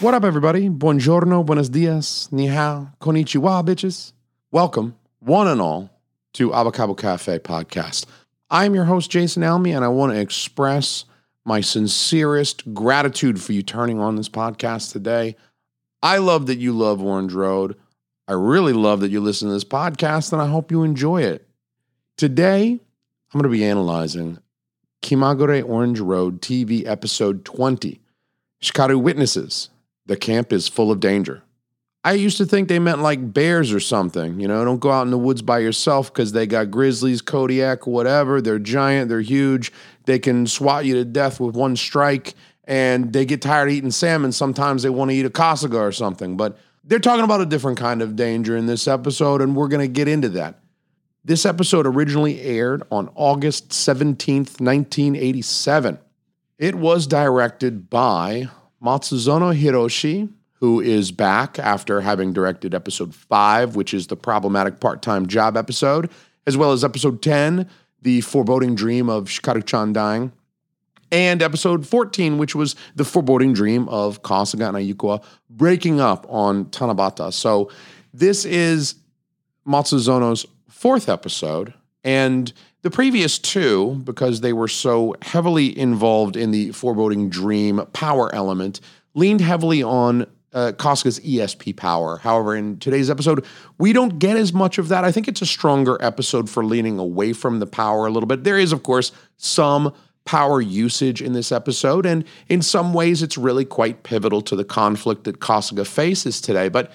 What up, everybody? Buongiorno, buenos dias, ni hao, konnichiwa, bitches. Welcome, one and all, to Abacabo Cafe podcast. I'm your host, Jason Almy, and I want to express my sincerest gratitude for you turning on this podcast today. I love that you love Orange Road. I really love that you listen to this podcast, and I hope you enjoy it. Today, I'm going to be analyzing Kimagure Orange Road TV episode 20, Shikaru Witnesses. The camp is full of danger. I used to think they meant like bears or something. You know, don't go out in the woods by yourself because they got grizzlies, Kodiak, whatever. They're giant, they're huge. They can swat you to death with one strike, and they get tired of eating salmon. Sometimes they want to eat a Kasuga or something. But they're talking about a different kind of danger in this episode, and we're going to get into that. This episode originally aired on August 17th, 1987. It was directed by Matsuzono Hiroshi, who is back after having directed episode 5, which is the problematic part time job episode, as well as episode 10, the foreboding dream of Shikaru chan dying, and episode 14, which was the foreboding dream of Kasuga and breaking up on Tanabata. So this is Matsuzono's fourth episode, and the previous two, because they were so heavily involved in the foreboding dream power element, leaned heavily on uh, Kasuga's ESP power. However, in today's episode, we don't get as much of that. I think it's a stronger episode for leaning away from the power a little bit. There is, of course, some power usage in this episode, and in some ways, it's really quite pivotal to the conflict that Kasuga faces today. But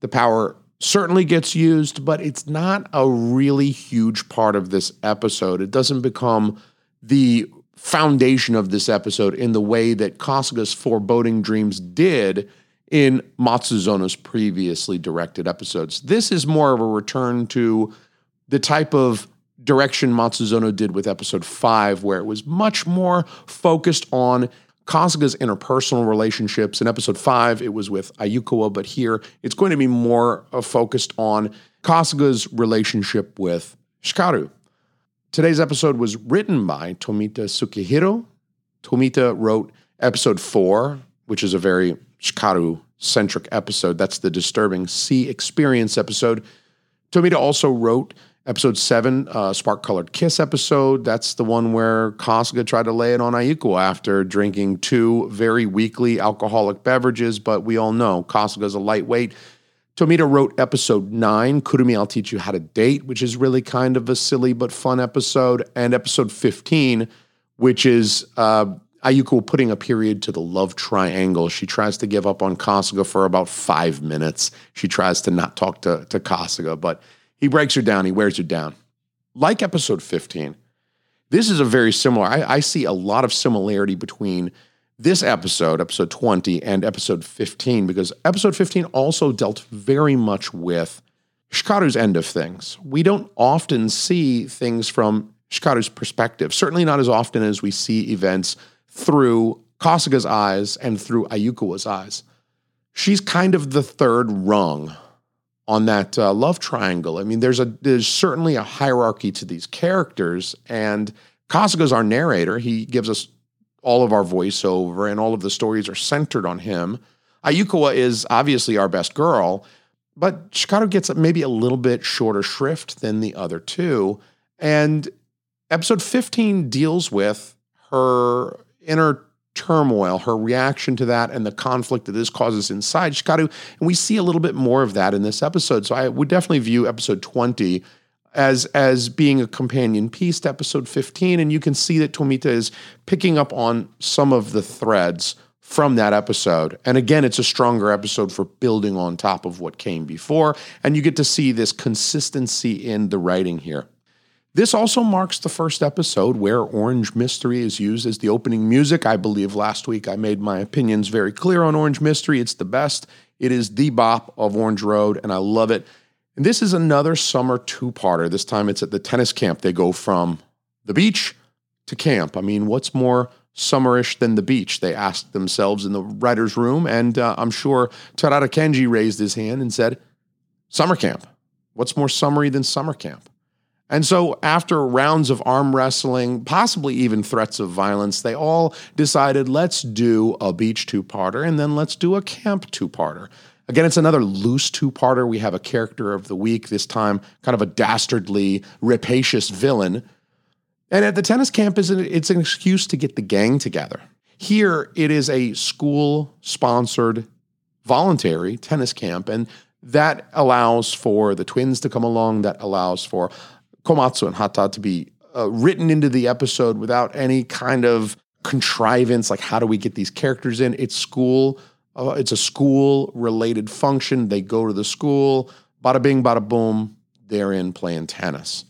the power certainly gets used, but it's not a really huge part of this episode. It doesn't become the foundation of this episode in the way that Kasuga's foreboding dreams did in Matsuzono's previously directed episodes. This is more of a return to the type of direction Matsuzono did with episode 5 where it was much more focused on Kasuga's interpersonal relationships. In episode 5 it was with Ayukawa, but here it's going to be more uh, focused on Kasuga's relationship with Shikaru. Today's episode was written by Tomita Sukehiro. Tomita wrote episode 4, which is a very Shikaru centric episode. That's the disturbing sea experience episode. Tomita also wrote episode seven, uh, Spark Colored Kiss episode. That's the one where Kasuga tried to lay it on Ayuko after drinking two very weakly alcoholic beverages, but we all know Kasuga's a lightweight. Tomita wrote episode nine, Kurumi, I'll Teach You How to Date, which is really kind of a silly but fun episode, and episode 15, which is uh, Ayuko putting a period to the love triangle. She tries to give up on Kasuga for about five minutes. She tries to not talk to, to Kasuga, but he breaks her down, he wears her down. Like episode 15, this is a very similar, I, I see a lot of similarity between this episode, episode 20, and episode 15, because episode 15 also dealt very much with Shikaru's end of things. We don't often see things from Shikaru's perspective, certainly not as often as we see events through Kasuga's eyes and through Ayukawa's eyes. She's kind of the third rung on that uh, love triangle. I mean, there's a there's certainly a hierarchy to these characters, and Kasuga's our narrator. He gives us all of our voiceover, and all of the stories are centered on him. Ayukawa is obviously our best girl, but Shikaru gets maybe a little bit shorter shrift than the other two. And episode 15 deals with her inner turmoil, her reaction to that, and the conflict that this causes inside Shikaru. And we see a little bit more of that in this episode. So I would definitely view episode 20 as as being a companion piece to episode 15. And you can see that Tomita is picking up on some of the threads from that episode. And again, it's a stronger episode for building on top of what came before. And you get to see this consistency in the writing here. This also marks the first episode where Orange Mystery is used as the opening music. I believe last week I made my opinions very clear on Orange Mystery. It's the best. It is the bop of Orange Road, and I love it. And this is another summer two parter. This time it's at the tennis camp. They go from the beach to camp. I mean, what's more summerish than the beach? They asked themselves in the writer's room, and uh, I'm sure Terada Kenji raised his hand and said, Summer camp. What's more summery than summer camp? And so, after rounds of arm wrestling, possibly even threats of violence, they all decided let's do a beach two parter and then let's do a camp two parter. Again, it's another loose two parter. We have a character of the week, this time kind of a dastardly, rapacious villain. And at the tennis camp, it's an excuse to get the gang together. Here, it is a school sponsored voluntary tennis camp. And that allows for the twins to come along, that allows for Komatsu and Hata to be uh, written into the episode without any kind of contrivance. Like, how do we get these characters in? It's school. Uh, it's a school related function. They go to the school. Bada bing, bada boom. They're in playing tennis.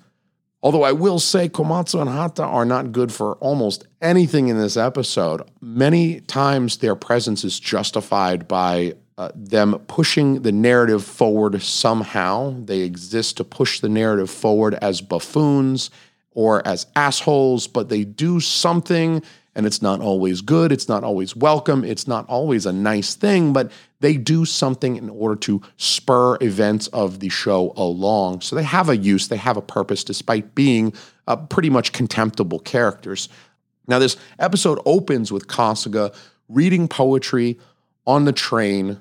Although I will say Komatsu and Hata are not good for almost anything in this episode. Many times their presence is justified by uh, them pushing the narrative forward somehow. They exist to push the narrative forward as buffoons or as assholes, but they do something and it's not always good. It's not always welcome. It's not always a nice thing, but they do something in order to spur events of the show along. So they have a use, they have a purpose, despite being uh, pretty much contemptible characters. Now, this episode opens with Kasuga reading poetry on the train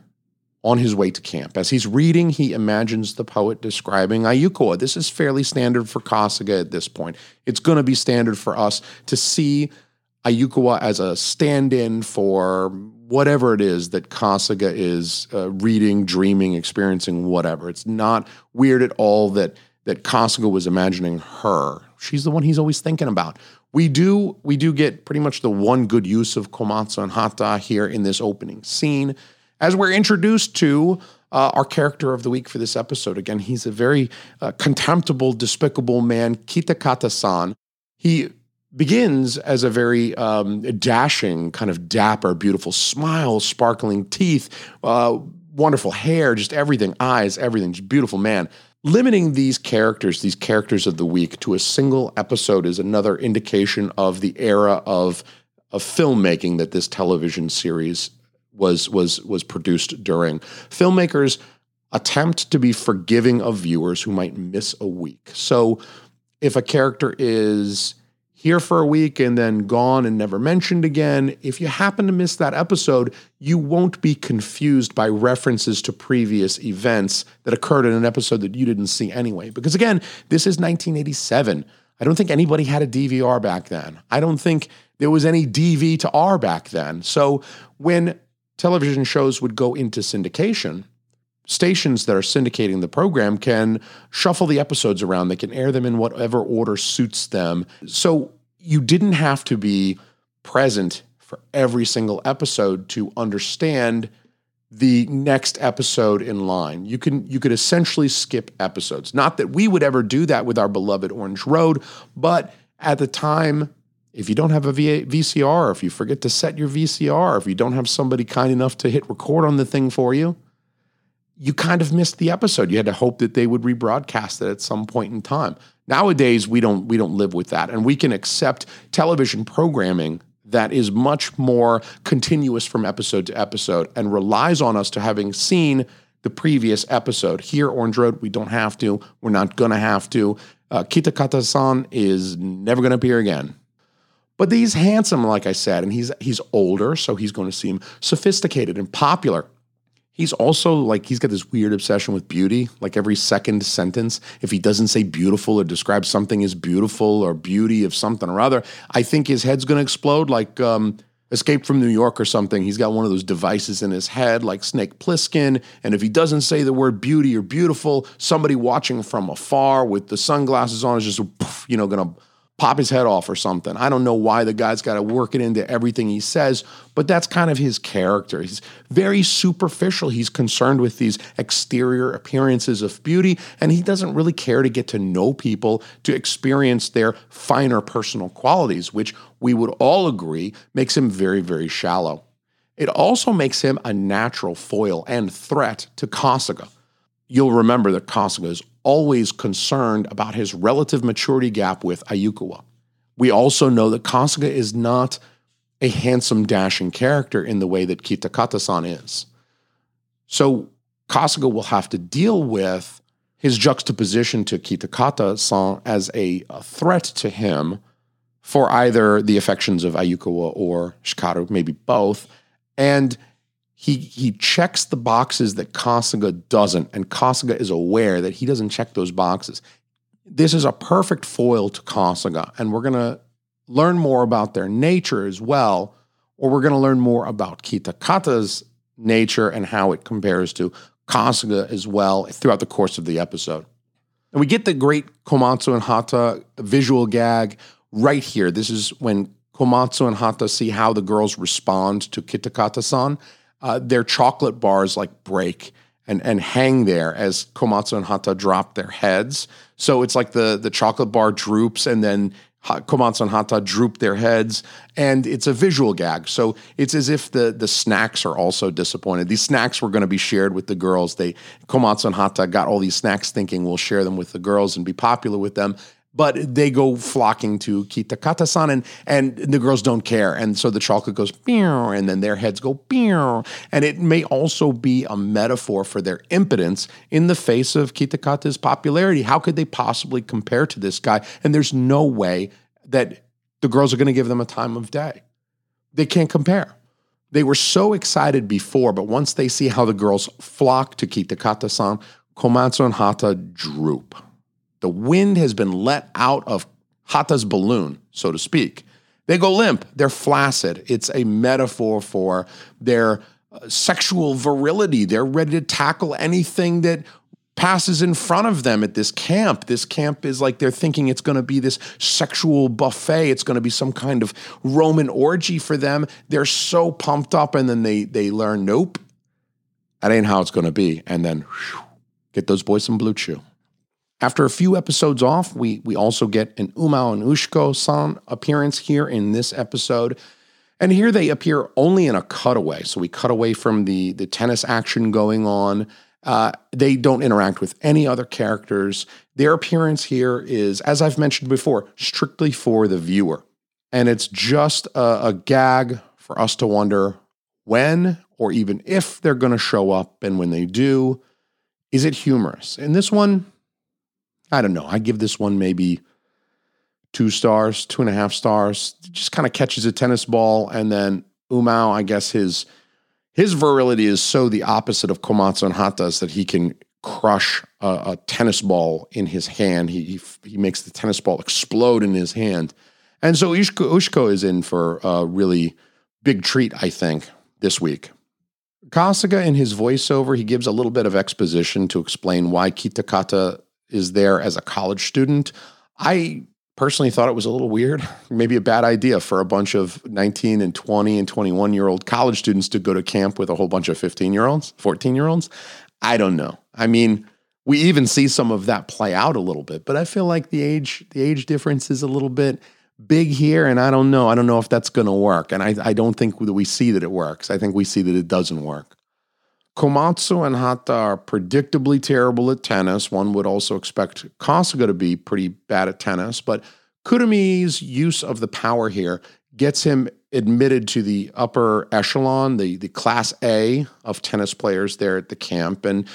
on his way to camp. As he's reading, he imagines the poet describing Ayukawa. This is fairly standard for Kasuga at this point. It's going to be standard for us to see Ayukawa as a stand in for whatever it is that Kasuga is uh, reading, dreaming, experiencing, whatever. It's not weird at all that that Kasuga was imagining her. She's the one he's always thinking about. We do we do get pretty much the one good use of Komatsu and Hata here in this opening scene as we're introduced to uh, our character of the week for this episode. Again, he's a very uh, contemptible, despicable man, Kitakata san. He begins as a very um, dashing, kind of dapper, beautiful smile, sparkling teeth, uh, wonderful hair, just everything, eyes, everything, just beautiful man. Limiting these characters, these characters of the week, to a single episode is another indication of the era of, of filmmaking that this television series was was was produced during. Filmmakers attempt to be forgiving of viewers who might miss a week. So if a character is here for a week and then gone and never mentioned again, if you happen to miss that episode, you won't be confused by references to previous events that occurred in an episode that you didn't see anyway. Because again, this is 1987. I don't think anybody had a DVR back then. I don't think there was any DV to R back then. So when television shows would go into syndication, stations that are syndicating the program can shuffle the episodes around. They can air them in whatever order suits them. So you didn't have to be present for every single episode to understand the next episode in line. You can you could essentially skip episodes. Not that we would ever do that with our beloved Orange Road, but at the time if you don't have a VCR, if you forget to set your VCR, if you don't have somebody kind enough to hit record on the thing for you, you kind of missed the episode. You had to hope that they would rebroadcast it at some point in time. Nowadays, we don't we don't live with that, and we can accept television programming that is much more continuous from episode to episode and relies on us to having seen the previous episode. Here, Orange Road, we don't have to. We're not going to have to. Uh, Kitakata san is never going to appear again. But he's handsome, like I said, and he's he's older, so he's going to seem sophisticated and popular. He's also like he's got this weird obsession with beauty. Like every second sentence, if he doesn't say beautiful or describe something as beautiful or beauty of something or other, I think his head's going to explode. Like um, Escape from New York or something. He's got one of those devices in his head, like Snake Plissken. And if he doesn't say the word beauty or beautiful, somebody watching from afar with the sunglasses on is just, you know, going to pop his head off or something. I don't know why the guy's got to work it into everything he says, but that's kind of his character. He's very superficial. He's concerned with these exterior appearances of beauty, and he doesn't really care to get to know people to experience their finer personal qualities, which we would all agree makes him very, very shallow. It also makes him a natural foil and threat to Kasuga. You'll remember that Kasuga is always concerned about his relative maturity gap with Ayukawa. We also know that Kasuga is not a handsome, dashing character in the way that Kitakata-san is. So Kasuga will have to deal with his juxtaposition to Kitakata-san as a, a threat to him for either the affections of Ayukawa or Shikaru, maybe both. And he he checks the boxes that Kasuga doesn't, and Kasuga is aware that he doesn't check those boxes. This is a perfect foil to Kasuga, and we're gonna learn more about their nature as well, or we're gonna learn more about Kitakata's nature and how it compares to Kasuga as well throughout the course of the episode. And we get the great Komatsu and Hata visual gag right here. This is when Komatsu and Hata see how the girls respond to Kitakata-san uh, their chocolate bars like break and and hang there as Komatsu and Hata drop their heads. So it's like the the chocolate bar droops and then Komatsu and Hata droop their heads, and it's a visual gag. So it's as if the the snacks are also disappointed. These snacks were going to be shared with the girls. They Komatsu and Hata got all these snacks, thinking we'll share them with the girls and be popular with them but they go flocking to Kitakata-san and, and the girls don't care. And so the chocolate goes Beow, and then their heads go Beow. And it may also be a metaphor for their impotence in the face of Kitakata's popularity. How could they possibly compare to this guy? And there's no way that the girls are going to give them a time of day. They can't compare. They were so excited before, but once they see how the girls flock to Kitakata-san, Komatsu and Hata droop. The wind has been let out of Hata's balloon, so to speak. They go limp, they're flaccid. It's a metaphor for their uh, sexual virility. They're ready to tackle anything that passes in front of them at this camp. This camp is like they're thinking it's going to be this sexual buffet. It's going to be some kind of Roman orgy for them. They're so pumped up, and then they they learn, nope, that ain't how it's going to be. And then whew, get those boys some BlueChew. After a few episodes off, we, we also get an Umao and Ushiko san appearance here in this episode. And here they appear only in a cutaway. So we cut away from the, the tennis action going on. Uh, they don't interact with any other characters. Their appearance here is, as I've mentioned before, strictly for the viewer. And it's just a, a gag for us to wonder when or even if they're going to show up. And when they do, is it humorous? In this one, I don't know. I give this one maybe two stars, two and a half stars. Just kind of catches a tennis ball, and then Umao, I guess his his virility is so the opposite of Komatsu and Hata's that he can crush a, a tennis ball in his hand. He, he, he makes the tennis ball explode in his hand, and so Ushko, Ushiko is in for a really big treat, I think, this week. Kasuga, in his voiceover, he gives a little bit of exposition to explain why Kitakata is there as a college student. I personally thought it was a little weird, maybe a bad idea for a bunch of 19 and 20 and 21 year old college students to go to camp with a whole bunch of 15 year olds, 14 year olds. I don't know. I mean, we even see some of that play out a little bit, but I feel like the age the age difference is a little bit big here, and I don't know. I don't know if that's going to work, and I, I don't think that we see that it works. I think we see that it doesn't work. Komatsu and Hata are predictably terrible at tennis. One would also expect Kasuga to be pretty bad at tennis, but Kurumi's use of the power here gets him admitted to the upper echelon, the, the class A of tennis players there at the camp. And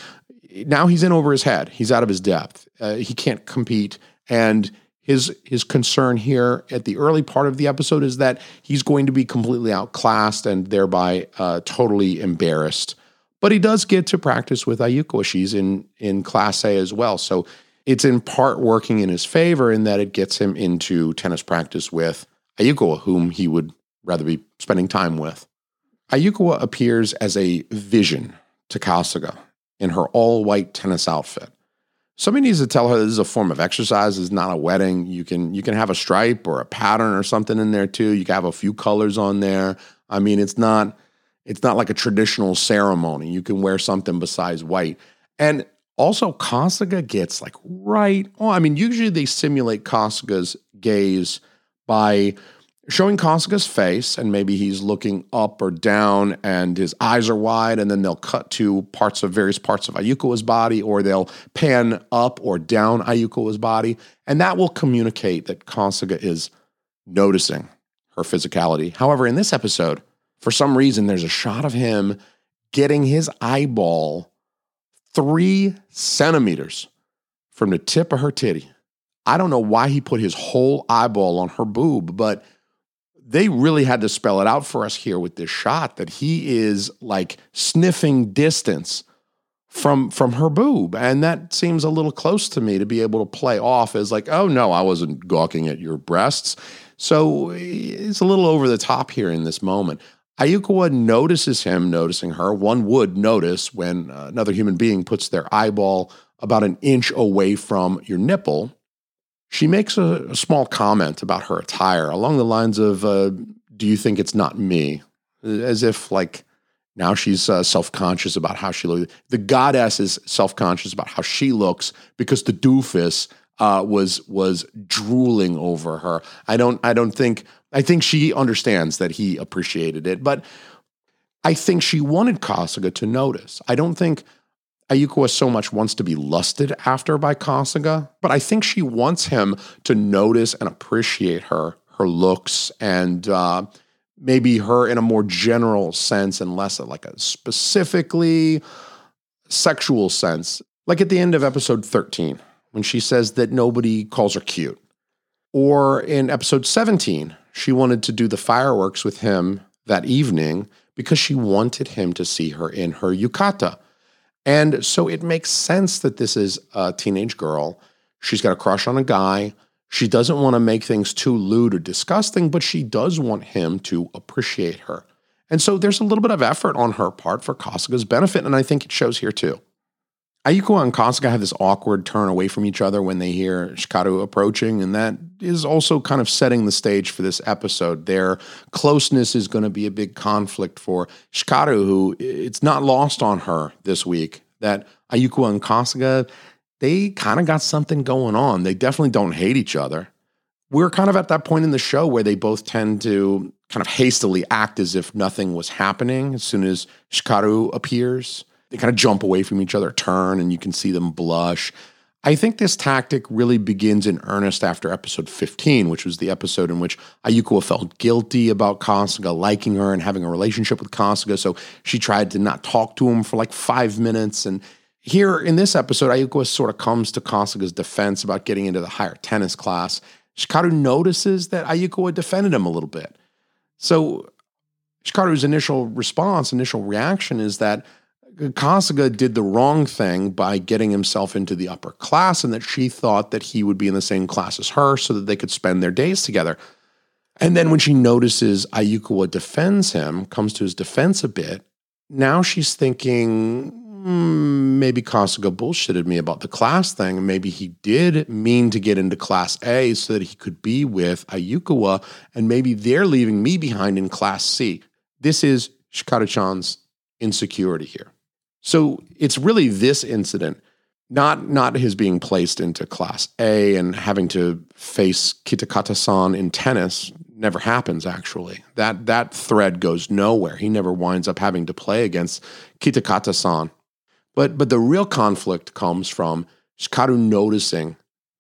now he's in over his head. He's out of his depth. Uh, he can't compete. And his his concern here at the early part of the episode is that he's going to be completely outclassed and thereby uh, totally embarrassed. But he does get to practice with Ayuko. She's in in Class A as well, so it's in part working in his favor in that it gets him into tennis practice with Ayuko, whom he would rather be spending time with. Ayuko appears as a vision to Kasuga in her all white tennis outfit. Somebody needs to tell her this is a form of exercise. It's not a wedding. You can you can have a stripe or a pattern or something in there too. You can have a few colors on there. I mean, it's not it's not like a traditional ceremony. You can wear something besides white. And also, Kasuga gets like right. Oh, I mean, usually they simulate Kasuga's gaze by showing Kasuga's face, and maybe he's looking up or down, and his eyes are wide, and then they'll cut to parts of various parts of Ayuko's body, or they'll pan up or down Ayuko's body, and that will communicate that Kasuga is noticing her physicality. However, in this episode, for some reason, there's a shot of him getting his eyeball three centimeters from the tip of her titty. I don't know why he put his whole eyeball on her boob, but they really had to spell it out for us here with this shot that he is like sniffing distance from from her boob. And that seems a little close to me to be able to play off as like oh no I wasn't gawking at your breasts. So it's a little over the top here in this moment Ayukawa notices him noticing her one would notice when another human being puts their eyeball about an inch away from your nipple she makes a, a small comment about her attire along the lines of, uh, Do you think it's not me? As if, like, now she's uh, self conscious about how she looks. The goddess is self conscious about how she looks because the doofus uh, was was drooling over her. I don't I don't think I think she understands that he appreciated it, but I think she wanted Kasuga to notice. I don't think Ayuko so much wants to be lusted after by Kasuga, but I think she wants him to notice and appreciate her, her looks, and uh, maybe her in a more general sense and less like a specifically sexual sense. Like at the end of episode 13, when she says that nobody calls her cute. Or in episode 17, she wanted to do the fireworks with him that evening because she wanted him to see her in her yukata and so it makes sense that this is a teenage girl. She's got a crush on a guy. She doesn't want to make things too lewd or disgusting, but she does want him to appreciate her. And so there's a little bit of effort on her part for Kasuga's benefit, and I think it shows here too. Ayuko and Kasuga have this awkward turn away from each other when they hear Shikaru approaching, and that is also kind of setting the stage for this episode. Their closeness is going to be a big conflict for Shikaru, who it's not lost on her this week that Ayuko and Kasuga, they kind of got something going on. They definitely don't hate each other. We're kind of at that point in the show where they both tend to kind of hastily act as if nothing was happening as soon as Shikaru appears they kind of jump away from each other, turn, and you can see them blush. I think this tactic really begins in earnest after episode 15, which was the episode in which Ayuko felt guilty about Kasuga liking her and having a relationship with Kasuga. So she tried to not talk to him for like five minutes. And here in this episode, Ayuko sort of comes to Kasuga's defense about getting into the higher tennis class. Shikaru notices that Ayuko defended him a little bit. So Shikaru's initial response, initial reaction is that Kasuga did the wrong thing by getting himself into the upper class and that she thought that he would be in the same class as her so that they could spend their days together. And then when she notices Ayukawa defends him, comes to his defense a bit, now she's thinking mm, maybe Kasuga bullshitted me about the class thing. Maybe he did mean to get into class A so that he could be with Ayukawa, and maybe they're leaving me behind in class C. This is Shikaru-chan's insecurity here. So it's really this incident, not not his being placed into class A and having to face Kitakata-san in tennis. never happens actually. That that thread goes nowhere. He never winds up having to play against Kitakata-san. But but the real conflict comes from Shikaru noticing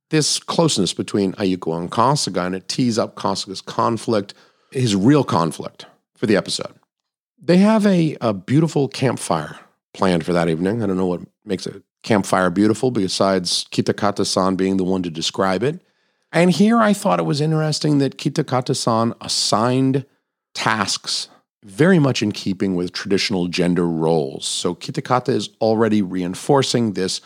this closeness between Ayuko and Kasuga, and it tees up Kasuga's conflict, his real conflict for the episode. They have a, a beautiful campfire planned for that evening. I don't know what makes a campfire beautiful besides Kitakata san being the one to describe it. And here I thought it was interesting that Kitakata san assigned tasks very much in keeping with traditional gender roles. So Kitakata is already reinforcing this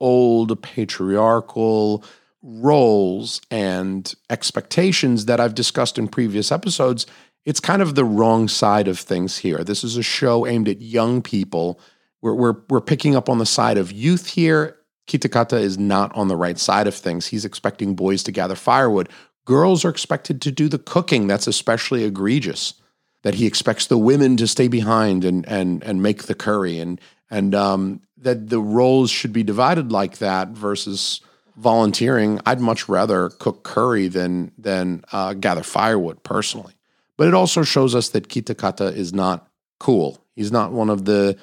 old patriarchal roles and expectations that I've discussed in previous episodes. It's kind of the wrong side of things here. This is a show aimed at young people. We're, we're, we're picking up on the side of youth here. Kitakata is not on the right side of things. He's expecting boys to gather firewood. Girls are expected to do the cooking. That's especially egregious that he expects the women to stay behind and and and make the curry and and um, that the roles should be divided like that versus volunteering. I'd much rather cook curry than than uh, gather firewood personally. But it also shows us that Kitakata is not cool. He's not one of the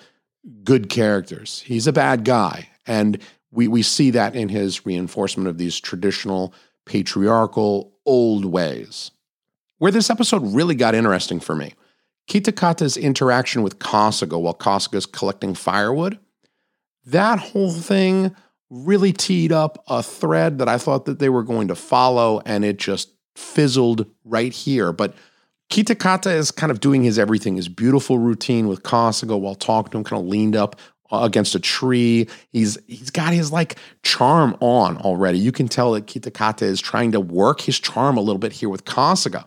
good characters. He's a bad guy, and we we see that in his reinforcement of these traditional patriarchal old ways. Where this episode really got interesting for me, Kitakata's interaction with Kasuga while Kasuga's collecting firewood, that whole thing really teed up a thread that I thought that they were going to follow, and it just fizzled right here. But Kitakata is kind of doing his everything, his beautiful routine with Kasuga while talking to him, kind of leaned up uh, against a tree. He's he's got his like charm on already. You can tell that Kitakata is trying to work his charm a little bit here with Kasuga.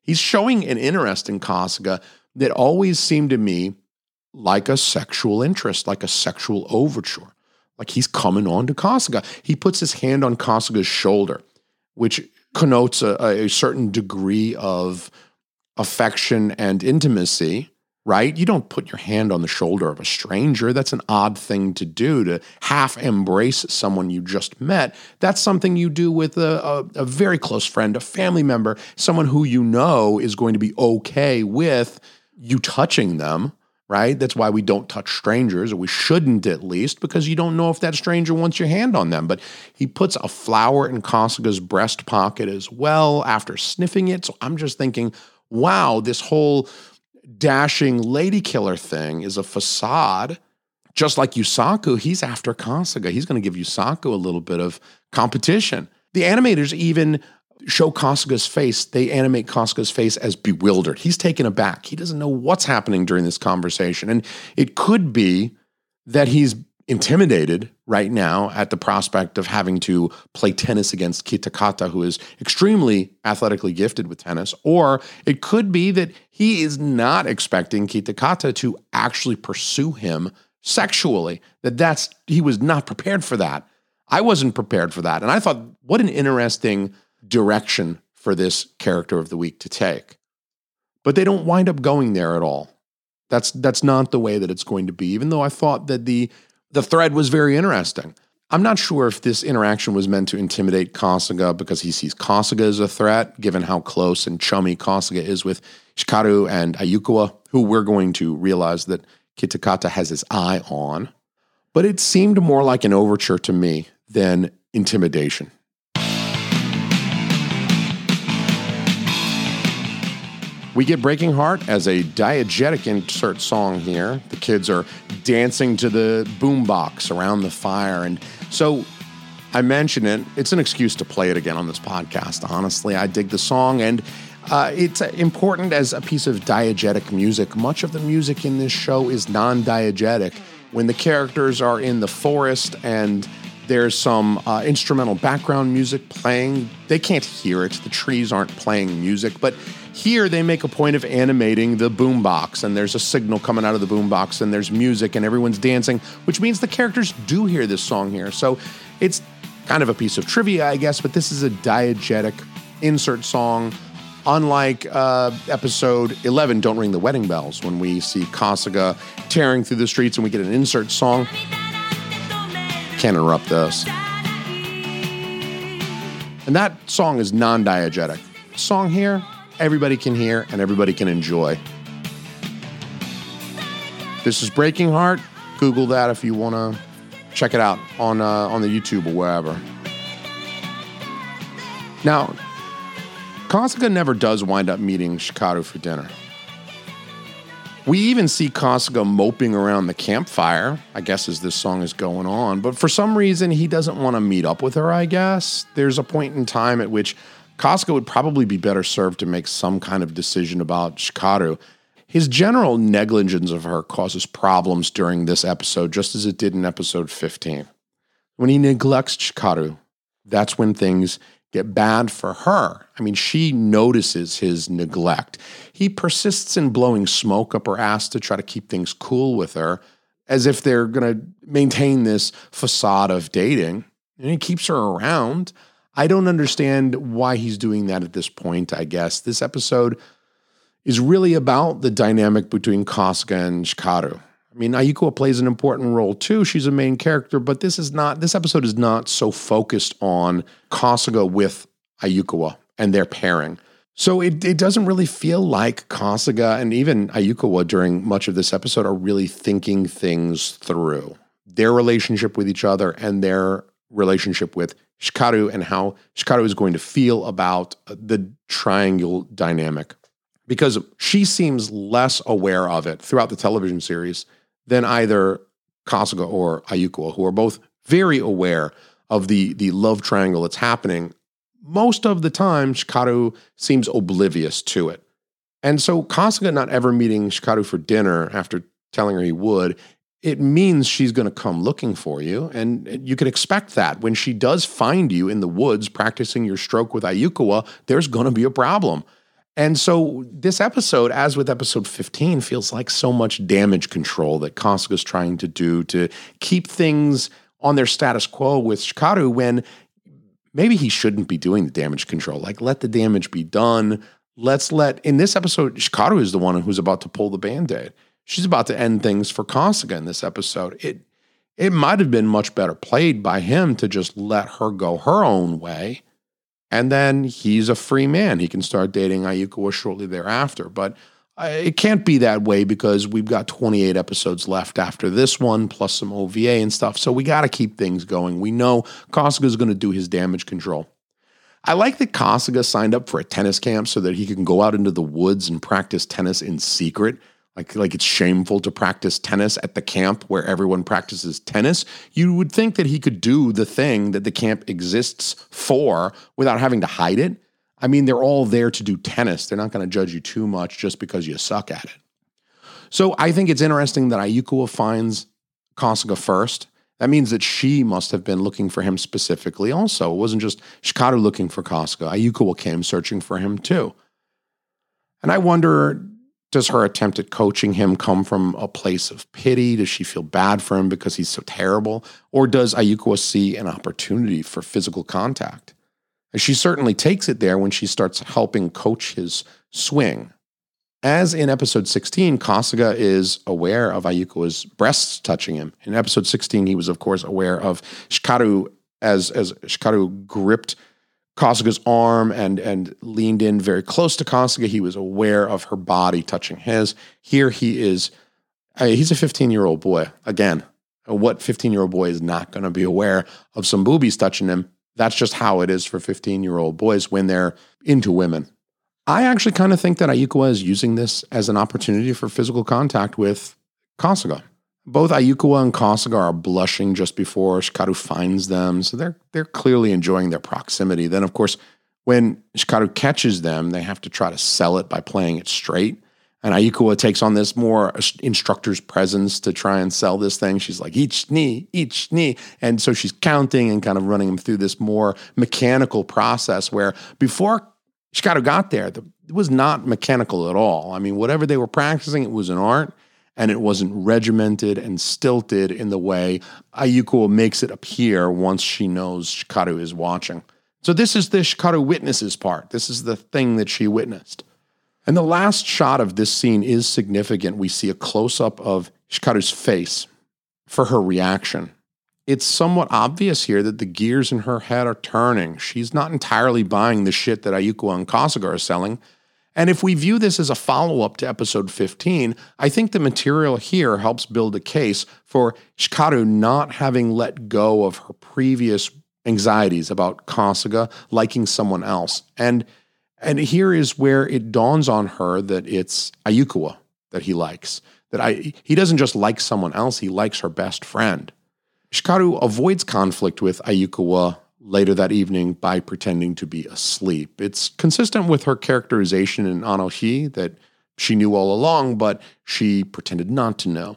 He's showing an interest in Kasuga that always seemed to me like a sexual interest, like a sexual overture. Like he's coming on to Kasuga. He puts his hand on Kasuga's shoulder, which connotes a, a certain degree of affection and intimacy right? You don't put your hand on the shoulder of a stranger. That's an odd thing to do to half embrace someone you just met. That's something you do with a, a, a, very close friend, a family member, someone who you know is going to be okay with you touching them. Right? That's why we don't touch strangers, or we shouldn't at least, because you don't know if that stranger wants your hand on them. But he puts a flower in Kasuga's breast pocket as well after sniffing it. So I'm just thinking, wow, this whole dashing lady killer thing is a facade. Just like Yusaku, he's after Kasuga. He's going to give Yusaku a little bit of competition. The animators even show Kasuga's face. They animate Kasuga's face as bewildered. He's taken aback. He doesn't know what's happening during this conversation. And it could be that he's intimidated right now at the prospect of having to play tennis against Kitakata, who is extremely athletically gifted with tennis, or it could be that he is not expecting Kitakata to actually pursue him sexually. That that's he was not prepared for that. I wasn't prepared for that, and I thought, what an interesting direction for this character of the week to take. But they don't wind up going there at all. That's that's not the way that it's going to be. Even though I thought that the the thread was very interesting. I'm not sure if this interaction was meant to intimidate Kasuga because he sees Kasuga as a threat, given how close and chummy Kasuga is with Shikaru and Ayukawa, who we're going to realize that Kitakata has his eye on. But it seemed more like an overture to me than intimidation. We get Breaking Heart as a diegetic insert song here. The kids are dancing to the boombox around the fire. And so I mention it. It's an excuse to play it again on this podcast. Honestly, I dig the song and uh, it's important as a piece of diegetic music. Much of the music in this show is non diegetic. When the characters are in the forest and there's some uh, instrumental background music playing, they can't hear it. The trees aren't playing music, but here, they make a point of animating the boombox, and there's a signal coming out of the boombox, and there's music, and everyone's dancing, which means the characters do hear this song here. So it's kind of a piece of trivia, I guess, but this is a diegetic insert song. Unlike uh, episode 11, Don't Ring the Wedding Bells, when we see Kasuga tearing through the streets and we get an insert song. Can't interrupt this. And that song is non diegetic. Song here, everybody can hear and everybody can enjoy. This is Breaking Heart. Google that if you want to check it out on uh, on the YouTube or wherever. Now, Kasuga never does wind up meeting Shikaru for dinner. We even see Kasuga moping around the campfire, I guess, as this song is going on. But for some reason, he doesn't want to meet up with her, I guess. There's a point in time at which Kasuga would probably be better served to make some kind of decision about Shikaru. His general negligence of her causes problems during this episode, just as it did in episode 15. When he neglects Shikaru, that's when things get bad for her. I mean, she notices his neglect. He persists in blowing smoke up her ass to try to keep things cool with her, as if they're going to maintain this facade of dating. And he keeps her around. I don't understand why he's doing that at this point, I guess. This episode is really about the dynamic between Kasuga and Shikaru. I mean, Ayuko plays an important role too. She's a main character, but this is not this episode is not so focused on Kasuga with Ayukawa and their pairing. So it, it doesn't really feel like Kasuga and even Ayukawa during much of this episode are really thinking things through. Their relationship with each other and their relationship with Shikaru and how Shikaru is going to feel about the triangle dynamic. Because she seems less aware of it throughout the television series than either Kasuga or Ayuko, who are both very aware of the, the love triangle that's happening. Most of the time, Shikaru seems oblivious to it. And so Kasuga not ever meeting Shikaru for dinner after telling her he would, it means she's going to come looking for you. And you can expect that. When she does find you in the woods practicing your stroke with Ayukawa, there's going to be a problem. And so this episode, as with episode 15, feels like so much damage control that Kasuga's trying to do to keep things on their status quo with Shikaru when maybe he shouldn't be doing the damage control. Like let the damage be done. Let's let in this episode, Shikaru is the one who's about to pull the band-aid. She's about to end things for Kasuga in this episode. It it might have been much better played by him to just let her go her own way and then he's a free man. He can start dating Ayuko shortly thereafter. But uh, it can't be that way because we've got 28 episodes left after this one, plus some OVA and stuff. So we got to keep things going. We know Kasuga is going to do his damage control. I like that Kasuga signed up for a tennis camp so that he can go out into the woods and practice tennis in secret like like it's shameful to practice tennis at the camp where everyone practices tennis. You would think that he could do the thing that the camp exists for without having to hide it. I mean they're all there to do tennis. They're not going to judge you too much just because you suck at it. So i think it's interesting that ayuko finds kasuga first. That means that she must have been looking for him specifically also. It wasn't just shikaru looking for kasuga. Ayuko came searching for him too. And i wonder does her attempt at coaching him come from a place of pity? Does she feel bad for him because he's so terrible? Or does Ayuko see an opportunity for physical contact? And she certainly takes it there when she starts helping coach his swing. As in episode 16, Kasuga is aware of Ayuko's breasts touching him. In episode 16, he was, of course, aware of Shikaru as, as Shikaru gripped Kasuga's arm and and leaned in very close to Kasuga. He was aware of her body touching his. Here he is. He's a 15 year old boy. Again, what 15 year old boy is not going to be aware of some boobies touching him? That's just how it is for 15 year old boys when they're into women. I actually kind of think that Ayuko is using this as an opportunity for physical contact with Kasuga. Both Ayukawa and Kasuga are blushing just before Shikaru finds them, so they're they're clearly enjoying their proximity. Then, of course, when Shikaru catches them, they have to try to sell it by playing it straight. And Ayukawa takes on this more instructor's presence to try and sell this thing. She's like, each knee, each knee. And so she's counting and kind of running them through this more mechanical process where before Shikaru got there, the, it was not mechanical at all. I mean, whatever they were practicing, it was an art and it wasn't regimented and stilted in the way Ayuko makes it appear once she knows Shikaru is watching. So this is the Shikaru witnesses part. This is the thing that she witnessed. And the last shot of this scene is significant. We see a close up of Shikaru's face for her reaction. It's somewhat obvious here that the gears in her head are turning. She's not entirely buying the shit that Ayuko and Kasuga are selling. And if we view this as a follow up to episode 15, I think the material here helps build a case for Shikaru not having let go of her previous anxieties about Kasuga liking someone else. And and here is where it dawns on her that it's Ayukawa that he likes. That I he doesn't just like someone else, he likes her best friend. Shikaru avoids conflict with Ayukawa later that evening by pretending to be asleep. It's consistent with her characterization in Anohi that she knew all along, but she pretended not to know.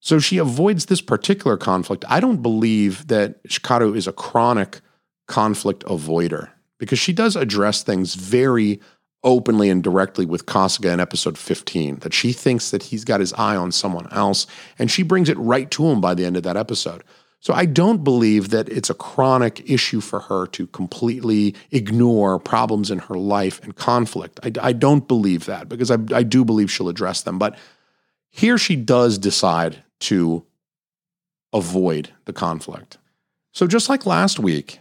So she avoids this particular conflict. I don't believe that Hikaru is a chronic conflict avoider because she does address things very openly and directly with Kasuga in episode 15 that she thinks that he's got his eye on someone else and she brings it right to him by the end of that episode. So I don't believe that it's a chronic issue for her to completely ignore problems in her life and conflict. I, I don't believe that because I, I do believe she'll address them. But here she does decide to avoid the conflict. So just like last week,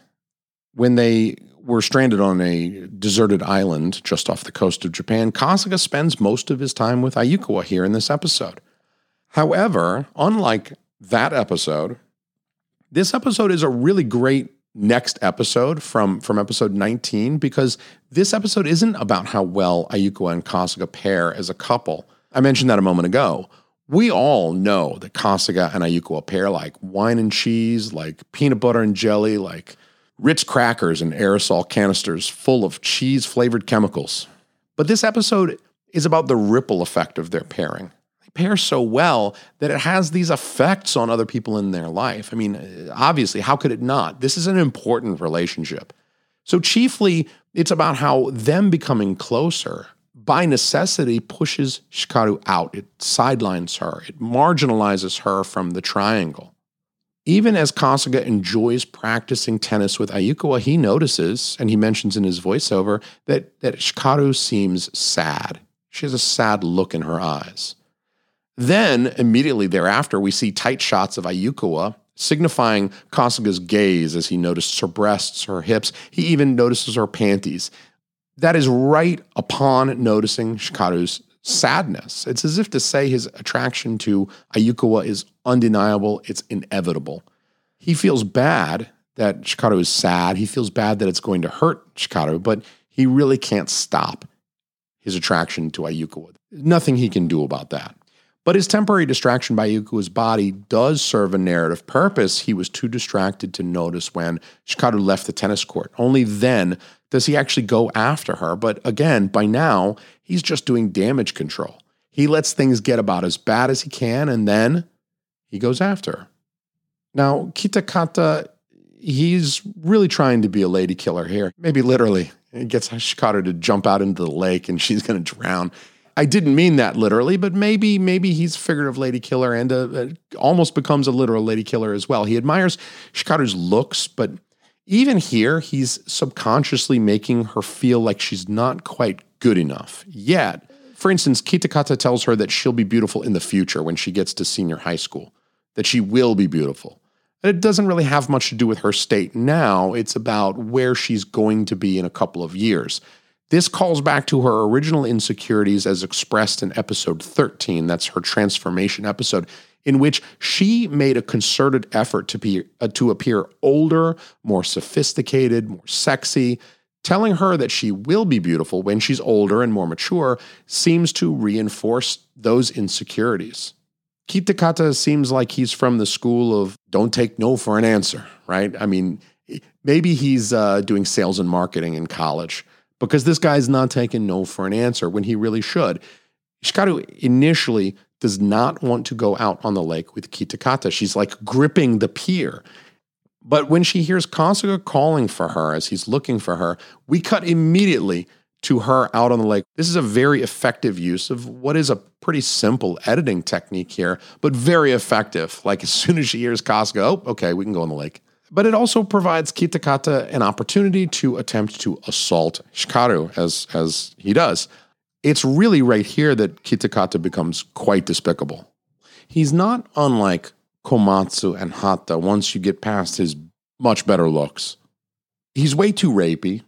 when they were stranded on a deserted island just off the coast of Japan, Kasuga spends most of his time with Ayukawa here in this episode. However, unlike that episode, this episode is a really great next episode from from episode 19 because this episode isn't about how well Ayuko and Kasuga pair as a couple. I mentioned that a moment ago. We all know that Kasuga and Ayuko pair like wine and cheese, like peanut butter and jelly, like Ritz crackers and aerosol canisters full of cheese flavored chemicals. But this episode is about the ripple effect of their pairing pair so well that it has these effects on other people in their life. I mean, obviously, how could it not? This is an important relationship. So, chiefly, it's about how them becoming closer by necessity pushes Shikaru out. It sidelines her, it marginalizes her from the triangle. Even as Kasuga enjoys practicing tennis with Ayukawa, he notices, and he mentions in his voiceover, that, that Shikaru seems sad. She has a sad look in her eyes. Then, immediately thereafter, we see tight shots of Ayukawa, signifying Kasuga's gaze as he notices her breasts, her hips. He even notices her panties. That is right upon noticing Hikaru's sadness. It's as if to say his attraction to Ayukawa is undeniable, it's inevitable. He feels bad that Hikaru is sad. He feels bad that it's going to hurt Hikaru, but he really can't stop his attraction to Ayukawa. Nothing he can do about that. But his temporary distraction by Yuku's body does serve a narrative purpose. He was too distracted to notice when Hikaru left the tennis court. Only then does he actually go after her. But again, by now, he's just doing damage control. He lets things get about as bad as he can, and then he goes after her. Now, Kitakata, he's really trying to be a lady killer here. Maybe literally. He gets Hikaru to jump out into the lake and she's going to drown. I didn't mean that literally, but maybe maybe he's a figurative lady killer and a, a, almost becomes a literal lady killer as well. He admires Hikaru's looks, but even here, he's subconsciously making her feel like she's not quite good enough yet. For instance, Kitakata tells her that she'll be beautiful in the future when she gets to senior high school, that she will be beautiful. And it doesn't really have much to do with her state now, it's about where she's going to be in a couple of years. This calls back to her original insecurities as expressed in episode 13. That's her transformation episode, in which she made a concerted effort to, be, uh, to appear older, more sophisticated, more sexy. Telling her that she will be beautiful when she's older and more mature seems to reinforce those insecurities. Kitakata seems like he's from the school of don't take no for an answer, right? I mean, maybe he's uh, doing sales and marketing in college because this guy's not taking no for an answer when he really should. Hikaru initially does not want to go out on the lake with Kitakata. She's like gripping the pier. But when she hears Kasuga calling for her as he's looking for her, we cut immediately to her out on the lake. This is a very effective use of what is a pretty simple editing technique here, but very effective. Like as soon as she hears Kasuga, oh, okay, we can go on the lake. But it also provides Kitakata an opportunity to attempt to assault Shikaru as, as he does. It's really right here that Kitakata becomes quite despicable. He's not unlike Komatsu and Hatta once you get past his much better looks. He's way too rapey.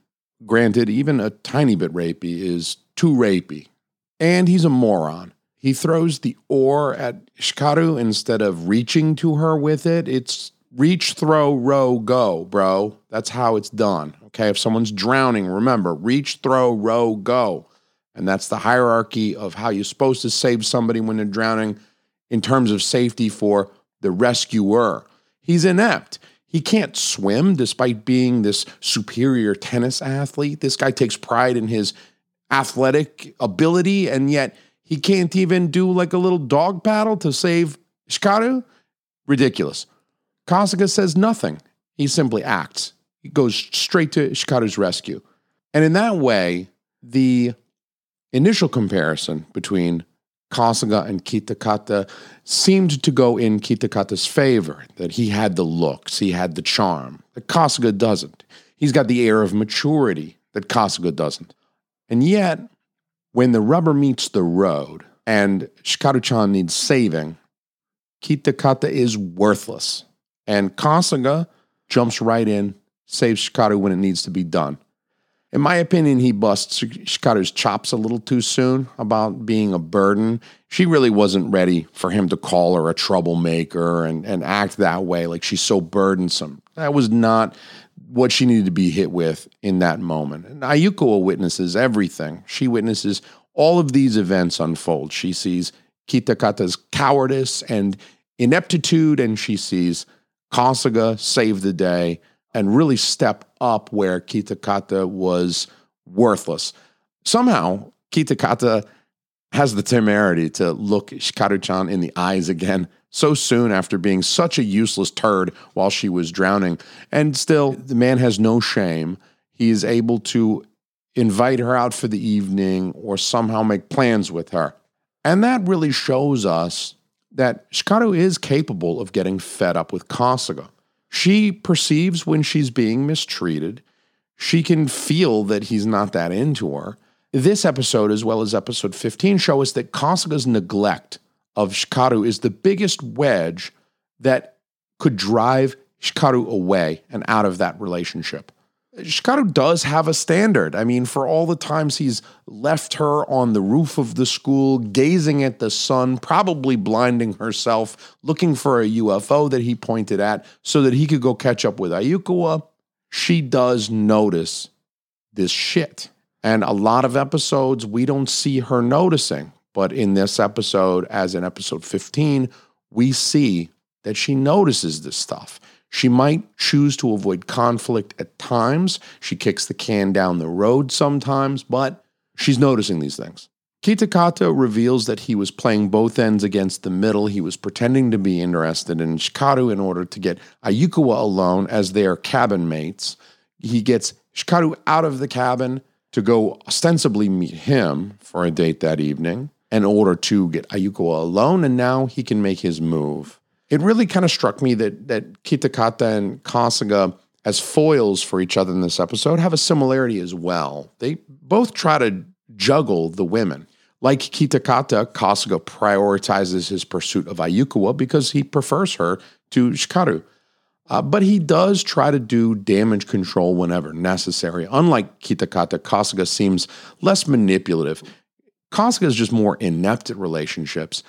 Granted, even a tiny bit rapey is too rapey. And he's a moron. He throws the oar at Shikaru instead of reaching to her with it. It's reach, throw, row, go, bro. That's how it's done. Okay. If someone's drowning, remember reach, throw, row, go. And that's the hierarchy of how you're supposed to save somebody when they're drowning in terms of safety for the rescuer. He's inept. He can't swim despite being this superior tennis athlete. This guy takes pride in his athletic ability, and yet he can't even do like a little dog paddle to save Shikaru? Ridiculous. Kasuga says nothing. He simply acts. He goes straight to Shikaru's rescue. And in that way, the initial comparison between Kasuga and Kitakata seemed to go in Kitakata's favor, that he had the looks, he had the charm, that Kasuga doesn't. He's got the air of maturity that Kasuga doesn't. And yet, when the rubber meets the road and Shikaru-chan needs saving, Kitakata is worthless. And Kasuga jumps right in, saves Shikaru when it needs to be done. In my opinion, he busts Shikaru's chops a little too soon about being a burden. She really wasn't ready for him to call her a troublemaker and, and act that way, like she's so burdensome. That was not what she needed to be hit with in that moment. And Ayuko witnesses everything. She witnesses all of these events unfold. She sees Kitakata's cowardice and ineptitude, and she sees Kasuga saved the day and really step up where Kitakata was worthless. Somehow, Kitakata has the temerity to look Shikaru-chan in the eyes again so soon after being such a useless turd while she was drowning. And still, the man has no shame. He is able to invite her out for the evening or somehow make plans with her. And that really shows us that Shikaru is capable of getting fed up with Kasuga. She perceives when she's being mistreated. She can feel that he's not that into her. This episode, as well as episode 15, show us that Kasuga's neglect of Shikaru is the biggest wedge that could drive Shikaru away and out of that relationship. Shikaru does have a standard. I mean, for all the times he's left her on the roof of the school, gazing at the sun, probably blinding herself, looking for a UFO that he pointed at so that he could go catch up with Ayukawa, she does notice this shit. And a lot of episodes, we don't see her noticing. But in this episode, as in episode 15, we see that she notices this stuff. She might choose to avoid conflict at times. She kicks the can down the road sometimes, but she's noticing these things. Kitakata reveals that he was playing both ends against the middle. He was pretending to be interested in Shikaru in order to get Ayukawa alone as their cabin mates. He gets Shikaru out of the cabin to go ostensibly meet him for a date that evening in order to get Ayukawa alone, and now he can make his move it really kind of struck me that that Kitakata and Kasuga as foils for each other in this episode have a similarity as well. They both try to juggle the women. Like Kitakata, Kasuga prioritizes his pursuit of Ayukawa because he prefers her to Shikaru. Uh, but he does try to do damage control whenever necessary. Unlike Kitakata, Kasuga seems less manipulative. Kasuga is just more inept at relationships.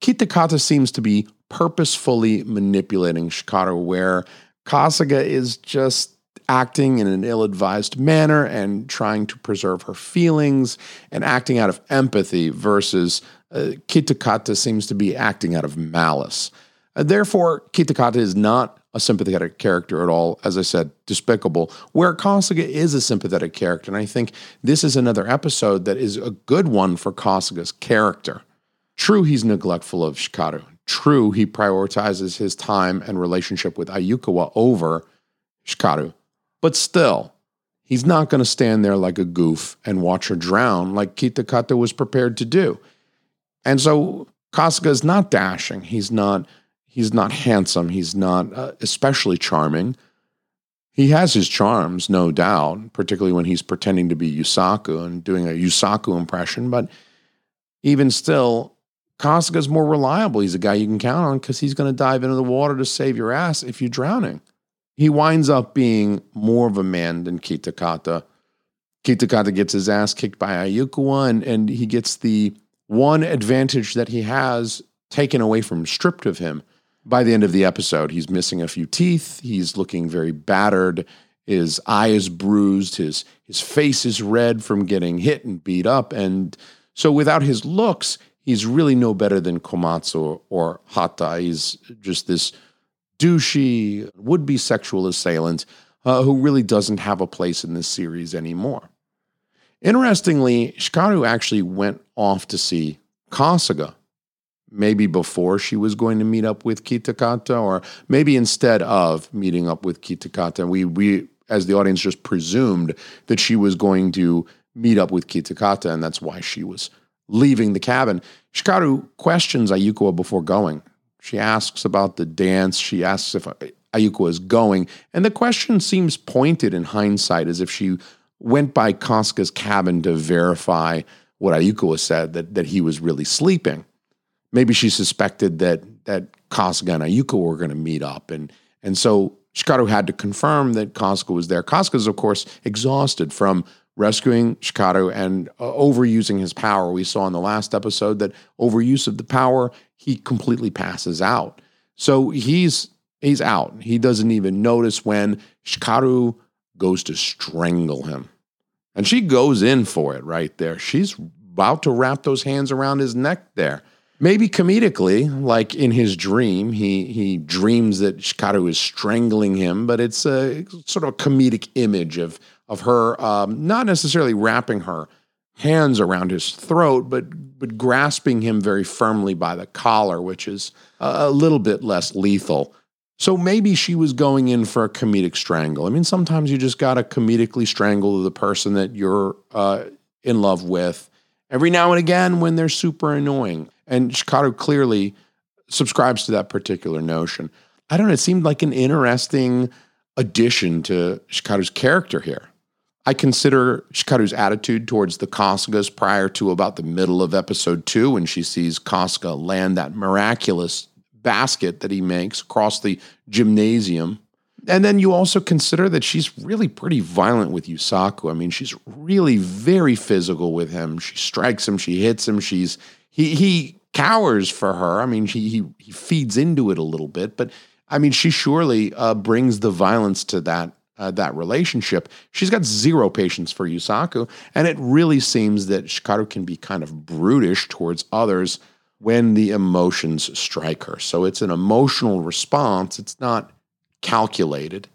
Kitakata seems to be purposefully manipulating Shikaru, where Kasuga is just acting in an ill advised manner and trying to preserve her feelings and acting out of empathy versus uh, Kitakata seems to be acting out of malice. Uh, therefore, Kitakata is not a sympathetic character at all, as I said, despicable, where Kasuga is a sympathetic character. And I think this is another episode that is a good one for Kasuga's character. True, he's neglectful of Shikaru. True, he prioritizes his time and relationship with Ayukawa over Shikaru. But still, he's not going to stand there like a goof and watch her drown like Kitakata was prepared to do. And so Kasuga is not dashing. He's not. He's not handsome. He's not uh, especially charming. He has his charms, no doubt, particularly when he's pretending to be Yusaku and doing a Yusaku impression. But even still, Kasuga's more reliable. He's a guy you can count on because he's going to dive into the water to save your ass if you're drowning. He winds up being more of a man than Kitakata. Kitakata gets his ass kicked by Ayukawa, and, and he gets the one advantage that he has taken away from, stripped of him. By the end of the episode, he's missing a few teeth. He's looking very battered. His eye is bruised. His his face is red from getting hit and beat up. And so, without his looks, he's really no better than Komatsu or, Hatta. He's just this douchey, would be sexual assailant uh, who really doesn't have a place in this series anymore. Interestingly, Shikaru actually went off to see Kasuga, maybe before she was going to meet up with Kitakata, or maybe instead of meeting up with Kitakata. We, we, as the audience, just presumed that she was going to meet up with Kitakata, and that's why she was leaving the cabin. Shikaru questions Ayuko before going. She asks about the dance. She asks if Ayuko is going, and the question seems pointed in hindsight, as if she went by Kasuga's cabin to verify what Ayukawa said that that he was really sleeping. Maybe she suspected that that Kasuga and Ayuko were going to meet up, and and so Shikaru had to confirm that Kasuga was there. Kasuga is, of course, exhausted from rescuing Shikaru and uh, overusing his power. We saw in the last episode that overuse of the power, he completely passes out. So he's he's out. He doesn't even notice when Shikaru goes to strangle him. And she goes in for it right there. She's about to wrap those hands around his neck there. Maybe comedically, like in his dream, he he dreams that Shikaru is strangling him, but it's a sort of a comedic image of of her um, not necessarily wrapping her hands around his throat, but but grasping him very firmly by the collar, which is a, a little bit less lethal so maybe she was going in for a comedic strangle. I mean, sometimes you just got to comedically strangle the person that you're uh, in love with every now and again when they're super annoying. And Shikaru clearly subscribes to that particular notion. I don't know, it seemed like an interesting addition to Shikaru's character here. I consider Shikaru's attitude towards the Kasugas prior to about the middle of episode two when she sees Kasuga land that miraculous basket that he makes across the gymnasium. And then you also consider that she's really pretty violent with Yusaku. I mean, she's really very physical with him. She strikes him, she hits him, she's he he cowers for her. I mean, he he, feeds into it a little bit, but I mean, she surely uh, brings the violence to that uh, that relationship. She's got zero patience for Yusaku, and it really seems that Shikaru can be kind of brutish towards others when the emotions strike her. So it's an emotional response, it's not calculated.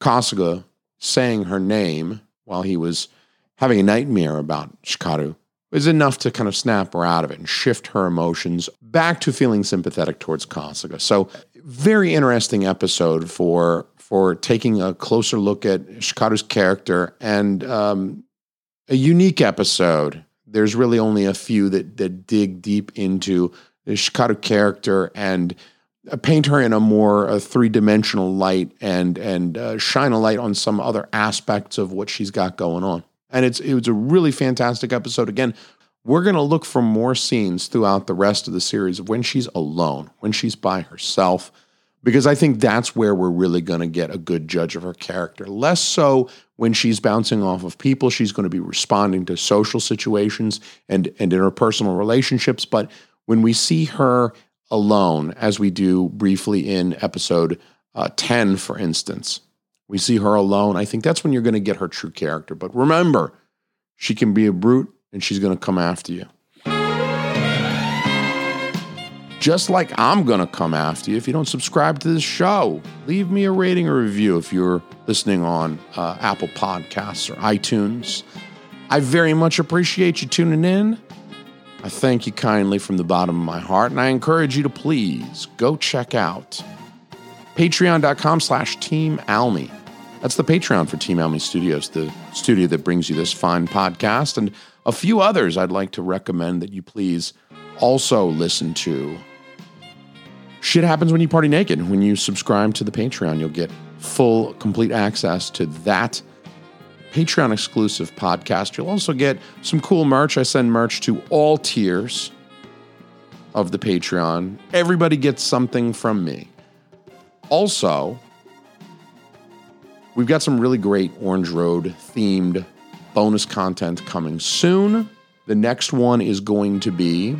Kasuga saying her name while he was having a nightmare about Shikaru is enough to kind of snap her out of it and shift her emotions back to feeling sympathetic towards Kasuga. So very interesting episode for for taking a closer look at Shikaru's character and um, a unique episode there's really only a few that that dig deep into the Shikaru character and uh, paint her in a more uh, three dimensional light and and uh, shine a light on some other aspects of what she's got going on. And it's it was a really fantastic episode. Again, we're going to look for more scenes throughout the rest of the series of when she's alone, when she's by herself, because I think that's where we're really going to get a good judge of her character. Less so when she's bouncing off of people, she's going to be responding to social situations and, and interpersonal relationships. But when we see her alone, as we do briefly in episode uh, 10, for instance, we see her alone. I think that's when you're going to get her true character. But remember, she can be a brute and she's going to come after you just like I'm going to come after you if you don't subscribe to this show. Leave me a rating or review if you're listening on uh, Apple Podcasts or iTunes. I very much appreciate you tuning in. I thank you kindly from the bottom of my heart, and I encourage you to please go check out patreon.com slash Team Almy. That's the Patreon for Team Almy Studios, the studio that brings you this fine podcast, and a few others I'd like to recommend that you please also listen to Shit happens when you party naked. When you subscribe to the Patreon, you'll get full, complete access to that Patreon exclusive podcast. You'll also get some cool merch. I send merch to all tiers of the Patreon. Everybody gets something from me. Also, we've got some really great Orange Road themed bonus content coming soon. The next one is going to be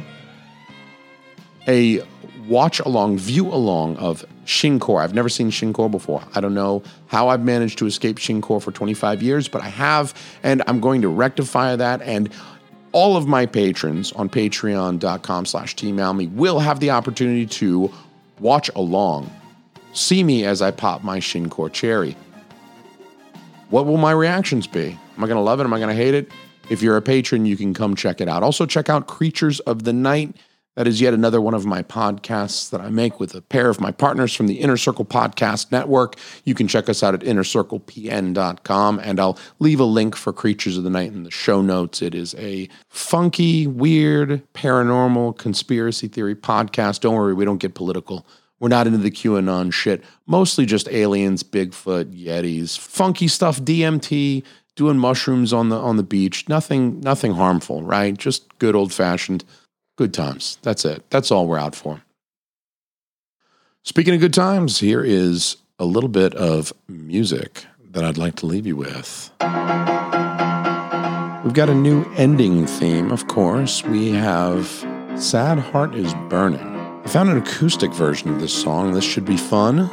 a watch along, view along of Shinkor. I've never seen Shinkor before. I don't know how I've managed to escape Shinkor for 25 years, but I have, and I'm going to rectify that. And all of my patrons on patreon.com slash teamalmy will have the opportunity to watch along, see me as I pop my Shinkor cherry. What will my reactions be? Am I going to love it? Am I going to hate it? If you're a patron, you can come check it out. Also, check out Creatures of the Night. That is yet another one of my podcasts that I make with a pair of my partners from the Inner Circle Podcast Network. You can check us out at innercirclepn.com, and I'll leave a link for Creatures of the Night in the show notes. It is a funky, weird, paranormal conspiracy theory podcast. Don't worry, we don't get political. We're not into the QAnon shit. Mostly just aliens, Bigfoot, Yetis, funky stuff, DMT, doing mushrooms on the on the beach. Nothing nothing harmful, right? Just good old fashioned good times. That's it. That's all we're out for. Speaking of good times, here is a little bit of music that I'd like to leave you with. We've got a new ending theme, of course. We have Sad Heart is Burning. I found an acoustic version of this song. This should be fun.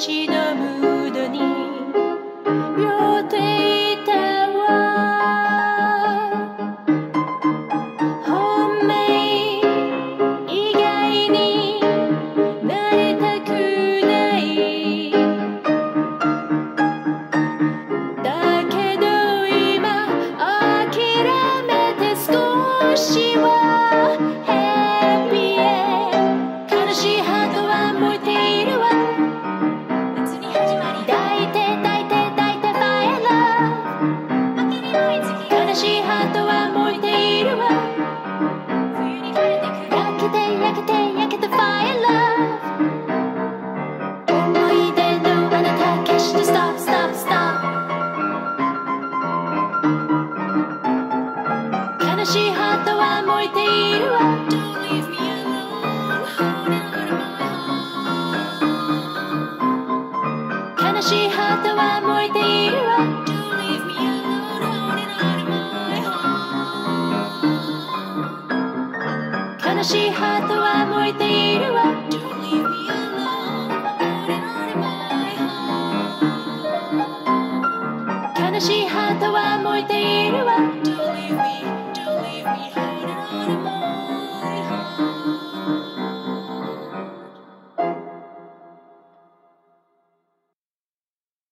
街の